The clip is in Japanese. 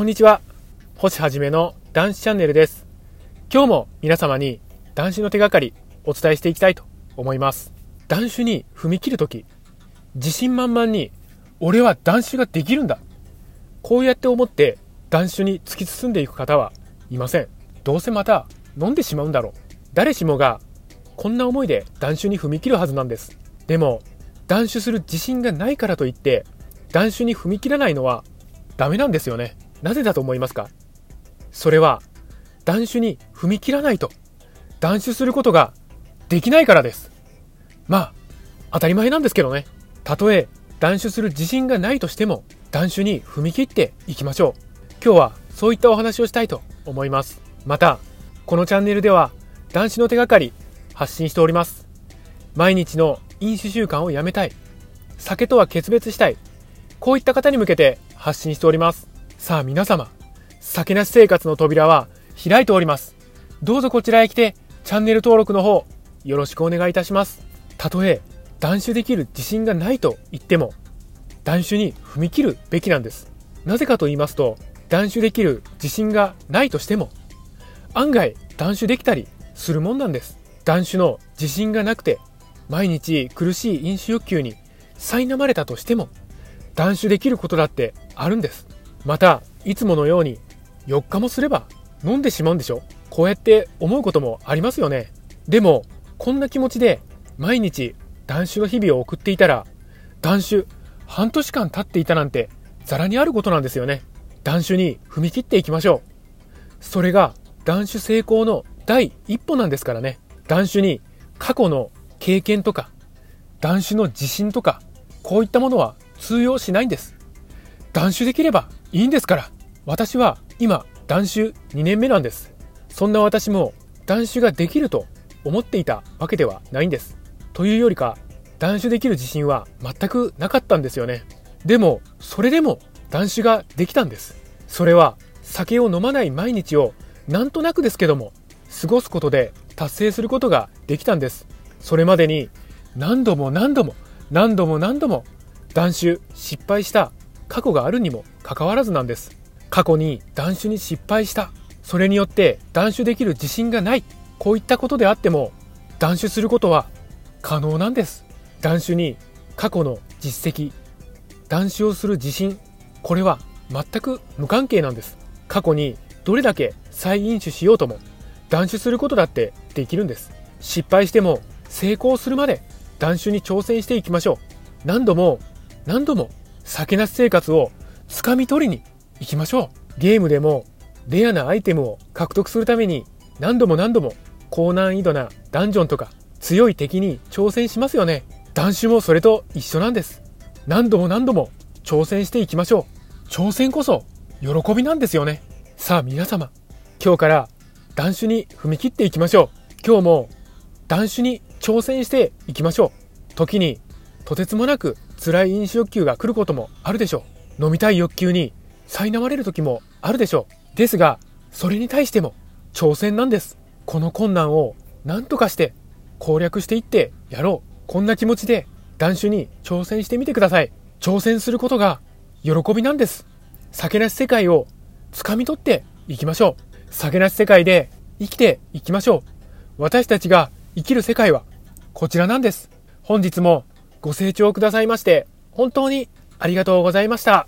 こんにちは。星はじめの男子チャンネルです。今日も皆様に男子の手がかりお伝えしていきたいと思います。男子に踏み切るとき、自信満々に俺は男子ができるんだ。こうやって思って男子に突き進んでいく方はいません。どうせまた飲んでしまうんだろう。誰しもがこんな思いで断酒に踏み切るはずなんです。でも、断酒する自信がないからといって、断酒に踏み切らないのはダメなんですよね。なぜだと思いますか？それは、断酒に踏み切らないと、断酒することができないからです。まあ、当たり前なんですけどね。たとえ断酒する自信がないとしても、断酒に踏み切っていきましょう。今日はそういったお話をしたいと思います。また、このチャンネルでは、断酒の手がかり発信しております。毎日の飲酒習慣をやめたい。酒とは決別したい。こういった方に向けて発信しております。さあ皆様、酒なし生活の扉は開いております。どうぞこちらへ来て、チャンネル登録の方、よろしくお願いいたします。たとえ、断酒できる自信がないと言っても、断酒に踏み切るべきなんです。なぜかと言いますと、断酒できる自信がないとしても、案外断酒できたりするもんなんです。断酒の自信がなくて、毎日苦しい飲酒欲求に苛まれたとしても、断酒できることだってあるんです。また、いつものように4日もすれば飲んでしまうんでしょこうやって思うこともありますよね。でも、こんな気持ちで毎日断酒の日々を送っていたら、断酒半年間経っていたなんてザラにあることなんですよね。断酒に踏み切っていきましょう。それが断酒成功の第一歩なんですからね。断酒に過去の経験とか、断酒の自信とか、こういったものは通用しないんです。断酒できればいいんですから。私は今、断酒2年目なんです。そんな私も断酒ができると思っていたわけではないんです。というよりか、断酒できる自信は全くなかったんですよね。でも、それでも断酒ができたんです。それは酒を飲まない毎日をなんとなくですけども過ごすことで達成することができたんです。それまでに何度も何度も何度も何度も断酒失敗した過去があるにもかかわらずなんです。過去に断酒に失敗した。それによって断酒できる自信がない。こういったことであっても断酒することは可能なんです。断酒に過去の実績断酒をする自信これは全く無関係なんです。過去にどれだけ再飲酒しようとも断酒することだってできるんです。失敗しても成功するまで断酒に挑戦していきましょう。何度も何度も酒なし生活をつかみ取りに行きましょう。ゲームでもレアなアイテムを獲得するために何度も何度も高難易度なダンジョンとか強い敵に挑戦しますよね。断酒もそれと一緒なんです。何度も何度も挑戦していきましょう。挑戦こそ喜びなんですよね。さあ皆様、今日から断酒に踏み切っていきましょう。今日も断酒に挑戦していきましょう。時にとてつもなく辛い飲酒欲求が来ることもあるでしょう。飲みたい欲求に苛まれる時もあるでしょう。ですが、それに対しても挑戦なんです。この困難を何とかして攻略していってやろう。こんな気持ちで断酒に挑戦してみてください。挑戦することが喜びなんです。酒なし世界を掴み取っていきましょう。酒なし世界で生きていきましょう。私たちが生きる世界はこちらなんです。本日もご清聴くださいまして、本当にありがとうございました。